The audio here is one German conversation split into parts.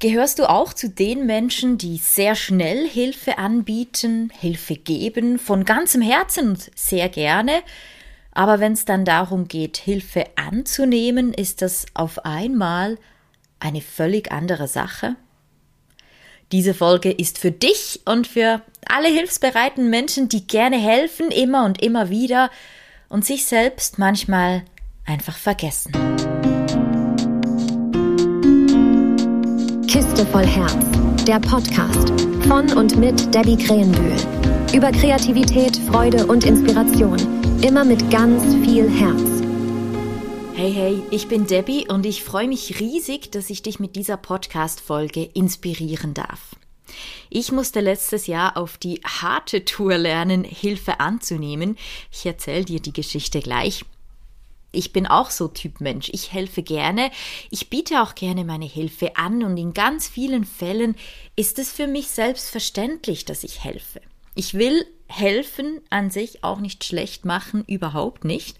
Gehörst du auch zu den Menschen, die sehr schnell Hilfe anbieten, Hilfe geben, von ganzem Herzen und sehr gerne? Aber wenn es dann darum geht, Hilfe anzunehmen, ist das auf einmal eine völlig andere Sache? Diese Folge ist für dich und für alle hilfsbereiten Menschen, die gerne helfen, immer und immer wieder und sich selbst manchmal einfach vergessen. Kiste voll Herz, der Podcast von und mit Debbie Krähenbühl. Über Kreativität, Freude und Inspiration. Immer mit ganz viel Herz. Hey, hey, ich bin Debbie und ich freue mich riesig, dass ich dich mit dieser Podcast-Folge inspirieren darf. Ich musste letztes Jahr auf die harte Tour lernen, Hilfe anzunehmen. Ich erzähle dir die Geschichte gleich. Ich bin auch so Typ Mensch. Ich helfe gerne. Ich biete auch gerne meine Hilfe an und in ganz vielen Fällen ist es für mich selbstverständlich, dass ich helfe. Ich will helfen an sich auch nicht schlecht machen, überhaupt nicht.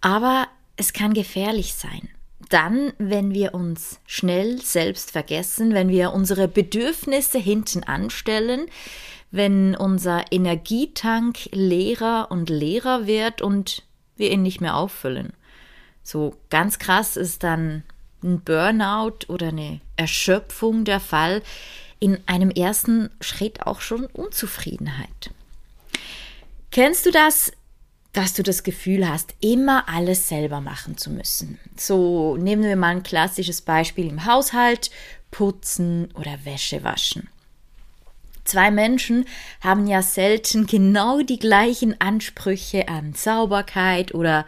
Aber es kann gefährlich sein. Dann, wenn wir uns schnell selbst vergessen, wenn wir unsere Bedürfnisse hinten anstellen, wenn unser Energietank leerer und leerer wird und wir ihn nicht mehr auffüllen. So ganz krass ist dann ein Burnout oder eine Erschöpfung der Fall. In einem ersten Schritt auch schon Unzufriedenheit. Kennst du das, dass du das Gefühl hast, immer alles selber machen zu müssen? So nehmen wir mal ein klassisches Beispiel im Haushalt, putzen oder Wäsche waschen. Zwei Menschen haben ja selten genau die gleichen Ansprüche an Sauberkeit oder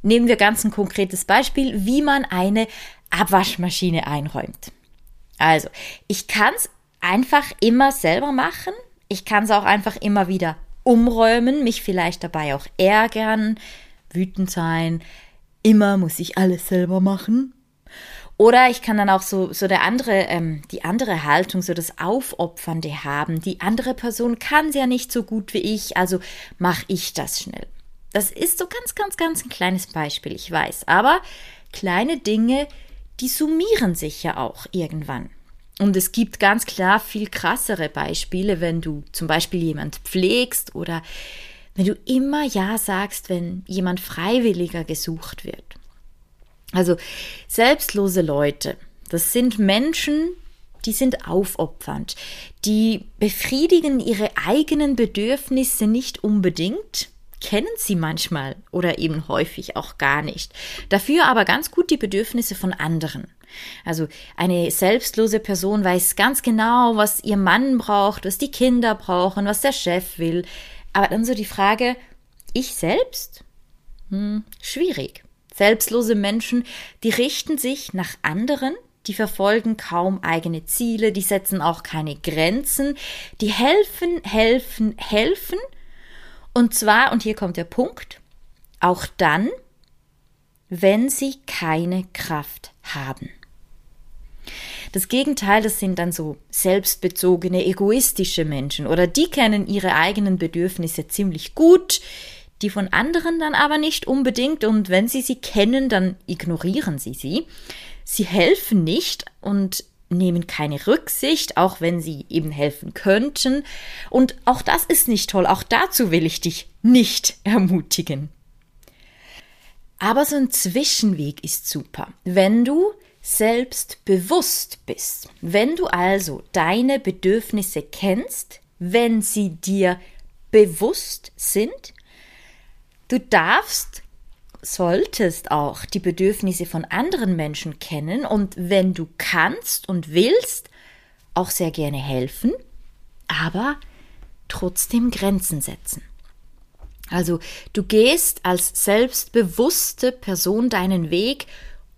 nehmen wir ganz ein konkretes Beispiel, wie man eine Abwaschmaschine einräumt. Also, ich kann es einfach immer selber machen. Ich kann es auch einfach immer wieder umräumen, mich vielleicht dabei auch ärgern, wütend sein. Immer muss ich alles selber machen. Oder ich kann dann auch so, so der andere, ähm, die andere Haltung, so das Aufopfernde haben. Die andere Person kann es ja nicht so gut wie ich, also mache ich das schnell. Das ist so ganz, ganz, ganz ein kleines Beispiel, ich weiß. Aber kleine Dinge, die summieren sich ja auch irgendwann. Und es gibt ganz klar viel krassere Beispiele, wenn du zum Beispiel jemand pflegst oder wenn du immer Ja sagst, wenn jemand freiwilliger gesucht wird. Also selbstlose Leute, das sind Menschen, die sind aufopfernd, die befriedigen ihre eigenen Bedürfnisse nicht unbedingt, kennen sie manchmal oder eben häufig auch gar nicht. Dafür aber ganz gut die Bedürfnisse von anderen. Also eine selbstlose Person weiß ganz genau, was ihr Mann braucht, was die Kinder brauchen, was der Chef will. Aber dann so die Frage, ich selbst? Hm, schwierig. Selbstlose Menschen, die richten sich nach anderen, die verfolgen kaum eigene Ziele, die setzen auch keine Grenzen, die helfen, helfen, helfen. Und zwar, und hier kommt der Punkt, auch dann, wenn sie keine Kraft haben. Das Gegenteil, das sind dann so selbstbezogene, egoistische Menschen oder die kennen ihre eigenen Bedürfnisse ziemlich gut, die von anderen dann aber nicht unbedingt und wenn sie sie kennen, dann ignorieren sie sie. Sie helfen nicht und nehmen keine Rücksicht, auch wenn sie eben helfen könnten. Und auch das ist nicht toll, auch dazu will ich dich nicht ermutigen. Aber so ein Zwischenweg ist super. Wenn du selbstbewusst bist, wenn du also deine Bedürfnisse kennst, wenn sie dir bewusst sind, Du darfst, solltest auch die Bedürfnisse von anderen Menschen kennen und wenn du kannst und willst, auch sehr gerne helfen, aber trotzdem Grenzen setzen. Also du gehst als selbstbewusste Person deinen Weg,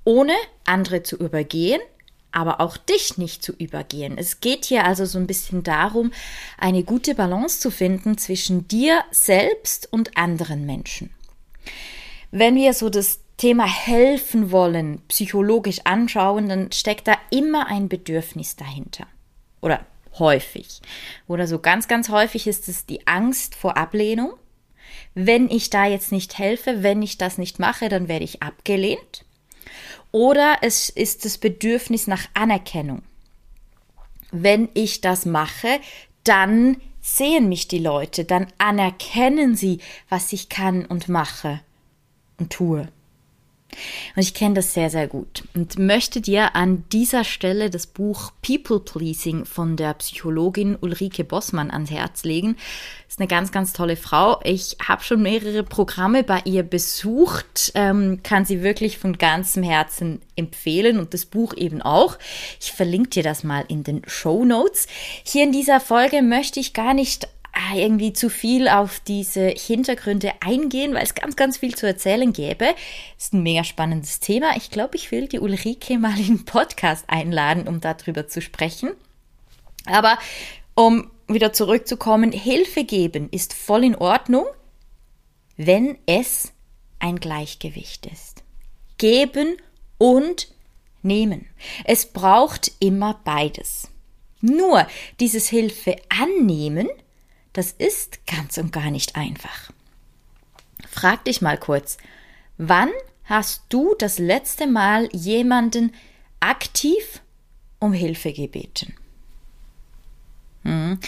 ohne andere zu übergehen, aber auch dich nicht zu übergehen. Es geht hier also so ein bisschen darum, eine gute Balance zu finden zwischen dir selbst und anderen Menschen. Wenn wir so das Thema helfen wollen, psychologisch anschauen, dann steckt da immer ein Bedürfnis dahinter. Oder häufig. Oder so ganz, ganz häufig ist es die Angst vor Ablehnung. Wenn ich da jetzt nicht helfe, wenn ich das nicht mache, dann werde ich abgelehnt. Oder es ist das Bedürfnis nach Anerkennung. wenn ich das mache, dann sehen mich die Leute, dann anerkennen sie, was ich kann und mache und tue. Und ich kenne das sehr, sehr gut und möchte dir an dieser Stelle das Buch People Pleasing von der Psychologin Ulrike Bossmann ans Herz legen. Ist eine ganz, ganz tolle Frau. Ich habe schon mehrere Programme bei ihr besucht, ähm, kann sie wirklich von ganzem Herzen empfehlen und das Buch eben auch. Ich verlinke dir das mal in den Show Notes. Hier in dieser Folge möchte ich gar nicht irgendwie zu viel auf diese Hintergründe eingehen, weil es ganz, ganz viel zu erzählen gäbe. Ist ein mega spannendes Thema. Ich glaube, ich will die Ulrike mal in den Podcast einladen, um darüber zu sprechen. Aber um wieder zurückzukommen, Hilfe geben ist voll in Ordnung, wenn es ein Gleichgewicht ist. Geben und nehmen. Es braucht immer beides. Nur dieses Hilfe annehmen das ist ganz und gar nicht einfach. Frag dich mal kurz, wann hast du das letzte Mal jemanden aktiv um Hilfe gebeten? Hm.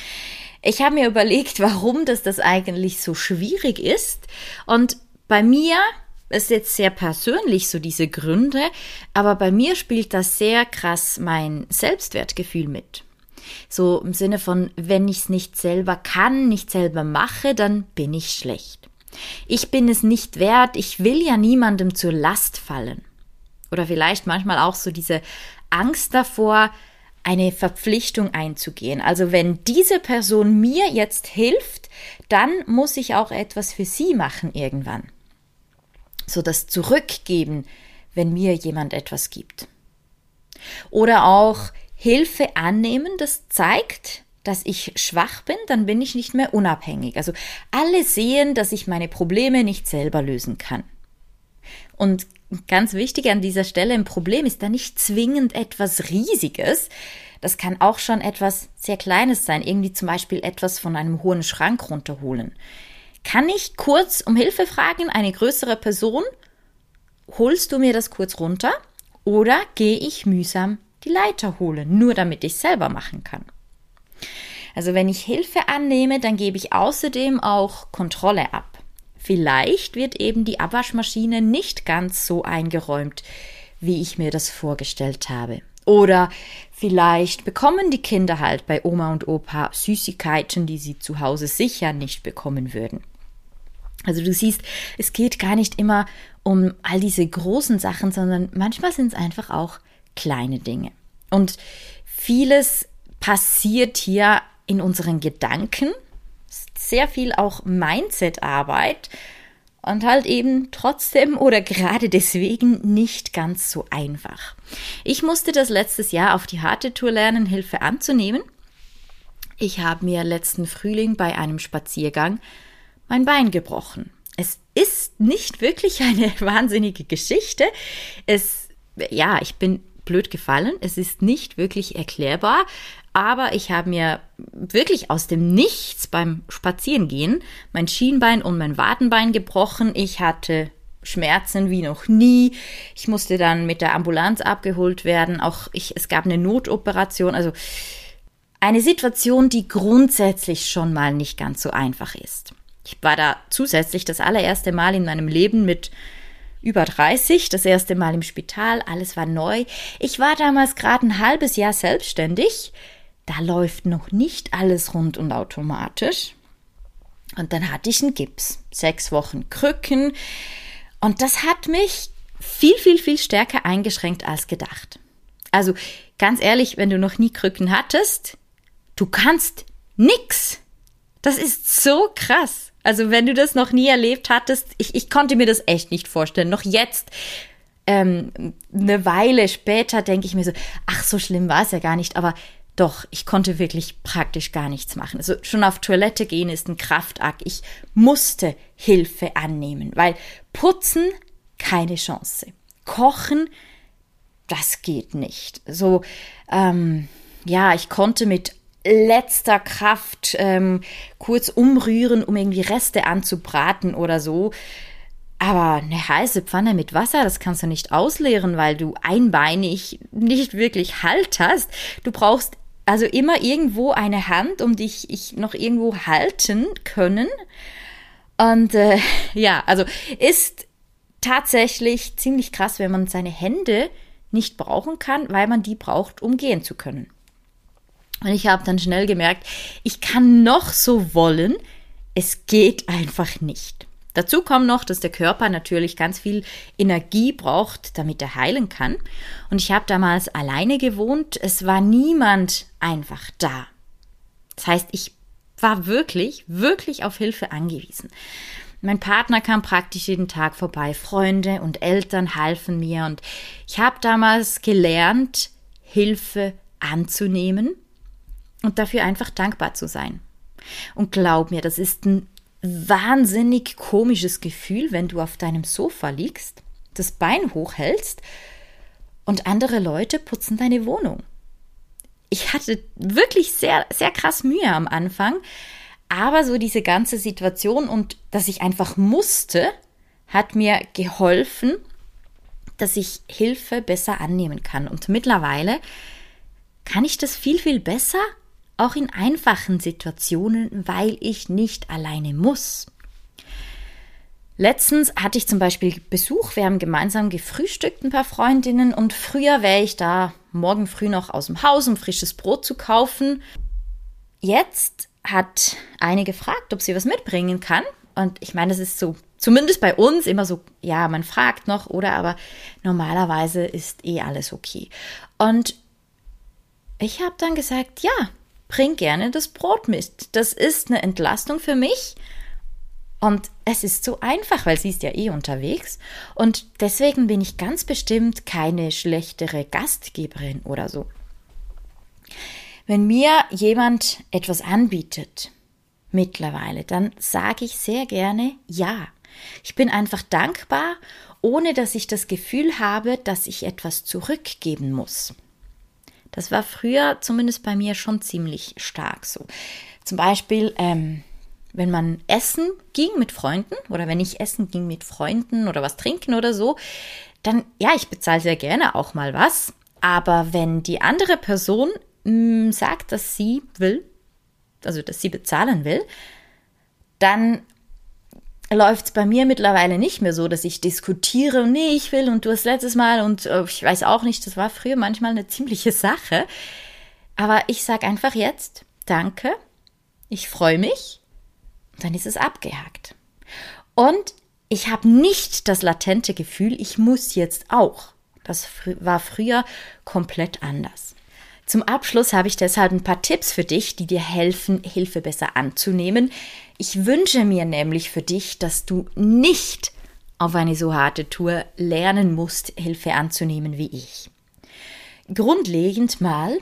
Ich habe mir überlegt, warum das, das eigentlich so schwierig ist. Und bei mir ist jetzt sehr persönlich so diese Gründe, aber bei mir spielt das sehr krass mein Selbstwertgefühl mit. So im Sinne von, wenn ich es nicht selber kann, nicht selber mache, dann bin ich schlecht. Ich bin es nicht wert, ich will ja niemandem zur Last fallen. Oder vielleicht manchmal auch so diese Angst davor, eine Verpflichtung einzugehen. Also wenn diese Person mir jetzt hilft, dann muss ich auch etwas für sie machen irgendwann. So das Zurückgeben, wenn mir jemand etwas gibt. Oder auch Hilfe annehmen, das zeigt, dass ich schwach bin, dann bin ich nicht mehr unabhängig. Also alle sehen, dass ich meine Probleme nicht selber lösen kann. Und ganz wichtig an dieser Stelle, ein Problem ist da nicht zwingend etwas Riesiges. Das kann auch schon etwas sehr Kleines sein, irgendwie zum Beispiel etwas von einem hohen Schrank runterholen. Kann ich kurz um Hilfe fragen, eine größere Person? Holst du mir das kurz runter? Oder gehe ich mühsam die Leiter holen, nur damit ich selber machen kann. Also wenn ich Hilfe annehme, dann gebe ich außerdem auch Kontrolle ab. Vielleicht wird eben die Abwaschmaschine nicht ganz so eingeräumt, wie ich mir das vorgestellt habe. Oder vielleicht bekommen die Kinder halt bei Oma und Opa Süßigkeiten, die sie zu Hause sicher nicht bekommen würden. Also du siehst, es geht gar nicht immer um all diese großen Sachen, sondern manchmal sind es einfach auch kleine Dinge. Und vieles passiert hier in unseren Gedanken, sehr viel auch Mindset-Arbeit und halt eben trotzdem oder gerade deswegen nicht ganz so einfach. Ich musste das letztes Jahr auf die harte Tour lernen, Hilfe anzunehmen. Ich habe mir letzten Frühling bei einem Spaziergang mein Bein gebrochen. Es ist nicht wirklich eine wahnsinnige Geschichte. Es, ja, ich bin blöd gefallen. Es ist nicht wirklich erklärbar, aber ich habe mir wirklich aus dem Nichts beim Spazierengehen mein Schienbein und mein Wadenbein gebrochen. Ich hatte Schmerzen wie noch nie. Ich musste dann mit der Ambulanz abgeholt werden. Auch ich, es gab eine Notoperation. Also eine Situation, die grundsätzlich schon mal nicht ganz so einfach ist. Ich war da zusätzlich das allererste Mal in meinem Leben mit über 30, das erste Mal im Spital, alles war neu. Ich war damals gerade ein halbes Jahr selbstständig. Da läuft noch nicht alles rund und automatisch. Und dann hatte ich einen Gips, sechs Wochen Krücken. Und das hat mich viel, viel, viel stärker eingeschränkt als gedacht. Also ganz ehrlich, wenn du noch nie Krücken hattest, du kannst nix. Das ist so krass. Also wenn du das noch nie erlebt hattest, ich, ich konnte mir das echt nicht vorstellen. Noch jetzt, ähm, eine Weile später, denke ich mir so, ach, so schlimm war es ja gar nicht, aber doch, ich konnte wirklich praktisch gar nichts machen. Also schon auf Toilette gehen ist ein Kraftakt. Ich musste Hilfe annehmen, weil putzen keine Chance. Kochen, das geht nicht. So, ähm, ja, ich konnte mit letzter Kraft ähm, kurz umrühren, um irgendwie Reste anzubraten oder so. Aber eine heiße Pfanne mit Wasser, das kannst du nicht ausleeren, weil du einbeinig nicht wirklich Halt hast. Du brauchst also immer irgendwo eine Hand, um dich ich noch irgendwo halten können. Und äh, ja, also ist tatsächlich ziemlich krass, wenn man seine Hände nicht brauchen kann, weil man die braucht, um gehen zu können. Und ich habe dann schnell gemerkt, ich kann noch so wollen, es geht einfach nicht. Dazu kommt noch, dass der Körper natürlich ganz viel Energie braucht, damit er heilen kann. Und ich habe damals alleine gewohnt. Es war niemand einfach da. Das heißt, ich war wirklich, wirklich auf Hilfe angewiesen. Mein Partner kam praktisch jeden Tag vorbei. Freunde und Eltern halfen mir. Und ich habe damals gelernt, Hilfe anzunehmen und dafür einfach dankbar zu sein. Und glaub mir, das ist ein wahnsinnig komisches Gefühl, wenn du auf deinem Sofa liegst, das Bein hochhältst und andere Leute putzen deine Wohnung. Ich hatte wirklich sehr, sehr krass Mühe am Anfang, aber so diese ganze Situation und dass ich einfach musste, hat mir geholfen, dass ich Hilfe besser annehmen kann. Und mittlerweile kann ich das viel, viel besser auch in einfachen Situationen, weil ich nicht alleine muss. Letztens hatte ich zum Beispiel Besuch, wir haben gemeinsam gefrühstückt, ein paar Freundinnen, und früher wäre ich da morgen früh noch aus dem Haus, um frisches Brot zu kaufen. Jetzt hat eine gefragt, ob sie was mitbringen kann. Und ich meine, das ist so, zumindest bei uns immer so, ja, man fragt noch, oder? Aber normalerweise ist eh alles okay. Und ich habe dann gesagt, ja, bring gerne das Brot mit. Das ist eine Entlastung für mich. Und es ist so einfach, weil sie ist ja eh unterwegs. Und deswegen bin ich ganz bestimmt keine schlechtere Gastgeberin oder so. Wenn mir jemand etwas anbietet, mittlerweile, dann sage ich sehr gerne ja. Ich bin einfach dankbar, ohne dass ich das Gefühl habe, dass ich etwas zurückgeben muss. Das war früher zumindest bei mir schon ziemlich stark so. Zum Beispiel, ähm, wenn man essen ging mit Freunden oder wenn ich essen ging mit Freunden oder was trinken oder so, dann ja, ich bezahle sehr gerne auch mal was. Aber wenn die andere Person mh, mm, sagt, dass sie will, also dass sie bezahlen will, dann läuft es bei mir mittlerweile nicht mehr so, dass ich diskutiere und nee, ich will und du hast letztes Mal und äh, ich weiß auch nicht, das war früher manchmal eine ziemliche Sache. Aber ich sage einfach jetzt, danke, ich freue mich, dann ist es abgehakt. Und ich habe nicht das latente Gefühl, ich muss jetzt auch. Das war früher komplett anders. Zum Abschluss habe ich deshalb ein paar Tipps für dich, die dir helfen, Hilfe besser anzunehmen. Ich wünsche mir nämlich für dich, dass du nicht auf eine so harte Tour lernen musst, Hilfe anzunehmen wie ich. Grundlegend mal,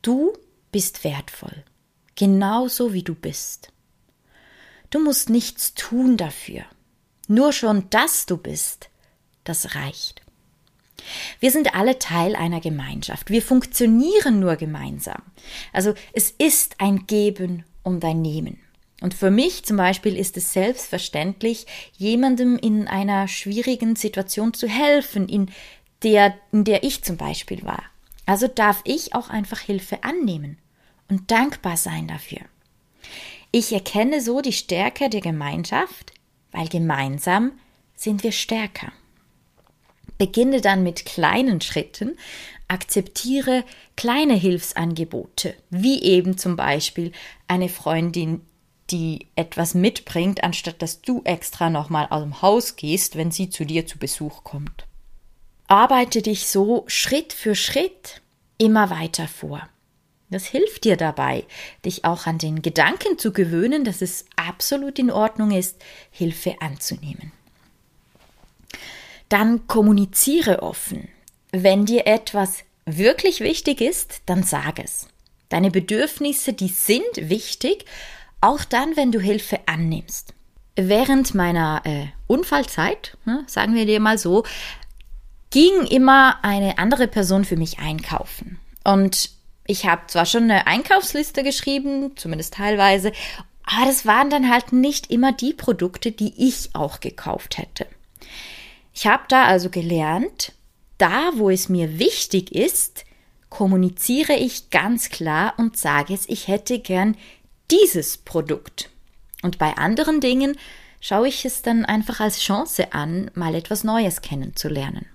du bist wertvoll, genauso wie du bist. Du musst nichts tun dafür. Nur schon, dass du bist, das reicht. Wir sind alle Teil einer Gemeinschaft. Wir funktionieren nur gemeinsam. Also es ist ein Geben und ein Nehmen. Und für mich zum Beispiel ist es selbstverständlich, jemandem in einer schwierigen Situation zu helfen, in der, in der ich zum Beispiel war. Also darf ich auch einfach Hilfe annehmen und dankbar sein dafür. Ich erkenne so die Stärke der Gemeinschaft, weil gemeinsam sind wir stärker. Beginne dann mit kleinen Schritten, akzeptiere kleine Hilfsangebote, wie eben zum Beispiel eine Freundin, die etwas mitbringt, anstatt dass du extra nochmal aus dem Haus gehst, wenn sie zu dir zu Besuch kommt. Arbeite dich so Schritt für Schritt immer weiter vor. Das hilft dir dabei, dich auch an den Gedanken zu gewöhnen, dass es absolut in Ordnung ist, Hilfe anzunehmen dann kommuniziere offen. Wenn dir etwas wirklich wichtig ist, dann sag es. Deine Bedürfnisse, die sind wichtig, auch dann, wenn du Hilfe annimmst. Während meiner äh, Unfallzeit, ne, sagen wir dir mal so, ging immer eine andere Person für mich einkaufen. Und ich habe zwar schon eine Einkaufsliste geschrieben, zumindest teilweise, aber das waren dann halt nicht immer die Produkte, die ich auch gekauft hätte. Ich habe da also gelernt, da wo es mir wichtig ist, kommuniziere ich ganz klar und sage es, ich hätte gern dieses Produkt. Und bei anderen Dingen schaue ich es dann einfach als Chance an, mal etwas Neues kennenzulernen.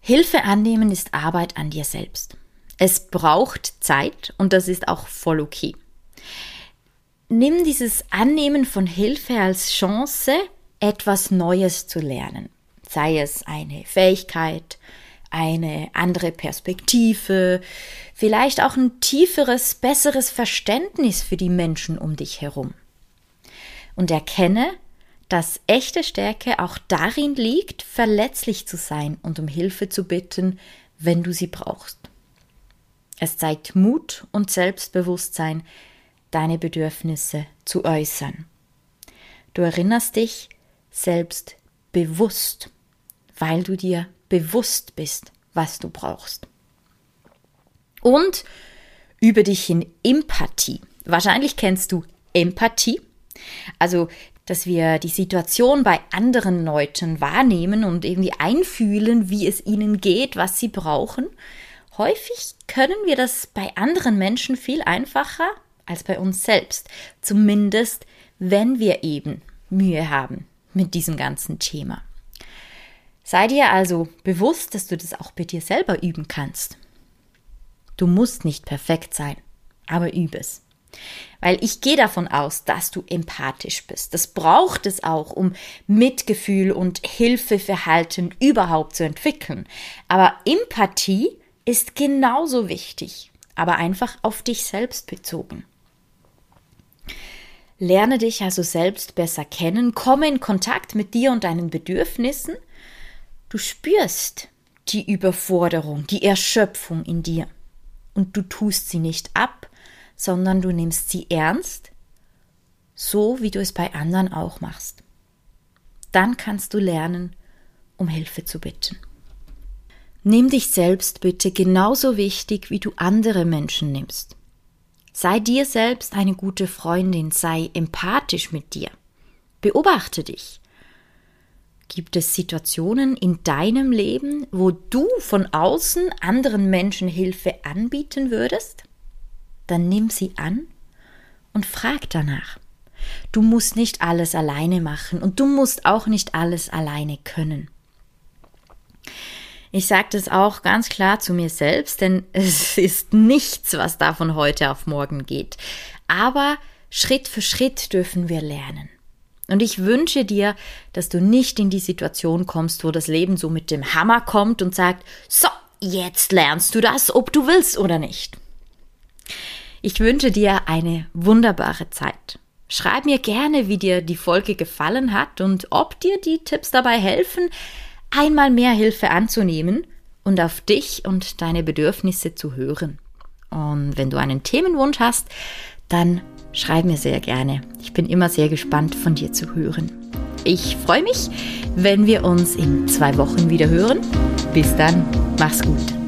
Hilfe annehmen ist Arbeit an dir selbst. Es braucht Zeit und das ist auch voll okay. Nimm dieses Annehmen von Hilfe als Chance, etwas Neues zu lernen. Sei es eine Fähigkeit, eine andere Perspektive, vielleicht auch ein tieferes, besseres Verständnis für die Menschen um dich herum. Und erkenne, dass echte Stärke auch darin liegt, verletzlich zu sein und um Hilfe zu bitten, wenn du sie brauchst. Es zeigt Mut und Selbstbewusstsein, deine Bedürfnisse zu äußern. Du erinnerst dich selbst bewusst, weil du dir bewusst bist, was du brauchst. Und übe dich in Empathie. Wahrscheinlich kennst du Empathie. Also, dass wir die Situation bei anderen Leuten wahrnehmen und irgendwie einfühlen, wie es ihnen geht, was sie brauchen Häufig können wir das bei anderen Menschen viel einfacher als bei uns selbst, zumindest wenn wir eben Mühe haben mit diesem ganzen Thema. Sei dir also bewusst, dass du das auch bei dir selber üben kannst. Du musst nicht perfekt sein, aber übe es. Weil ich gehe davon aus, dass du empathisch bist. Das braucht es auch, um Mitgefühl und Hilfeverhalten überhaupt zu entwickeln. Aber Empathie ist genauso wichtig, aber einfach auf dich selbst bezogen. Lerne dich also selbst besser kennen, komme in Kontakt mit dir und deinen Bedürfnissen. Du spürst die Überforderung, die Erschöpfung in dir. Und du tust sie nicht ab, sondern du nimmst sie ernst, so wie du es bei anderen auch machst. Dann kannst du lernen, um Hilfe zu bitten. Nimm dich selbst bitte genauso wichtig, wie du andere Menschen nimmst. Sei dir selbst eine gute Freundin, sei empathisch mit dir. Beobachte dich. Gibt es Situationen in deinem Leben, wo du von außen anderen Menschen Hilfe anbieten würdest? Dann nimm sie an und frag danach. Du musst nicht alles alleine machen und du musst auch nicht alles alleine können. Ich sage das auch ganz klar zu mir selbst, denn es ist nichts, was da von heute auf morgen geht. Aber Schritt für Schritt dürfen wir lernen. Und ich wünsche dir, dass du nicht in die Situation kommst, wo das Leben so mit dem Hammer kommt und sagt, so, jetzt lernst du das, ob du willst oder nicht. Ich wünsche dir eine wunderbare Zeit. Schreib mir gerne, wie dir die Folge gefallen hat und ob dir die Tipps dabei helfen, einmal mehr Hilfe anzunehmen und auf dich und deine Bedürfnisse zu hören. Und wenn du einen Themenwunsch hast, dann schreib mir sehr gerne. Ich bin immer sehr gespannt von dir zu hören. Ich freue mich, wenn wir uns in zwei Wochen wieder hören. Bis dann, mach's gut.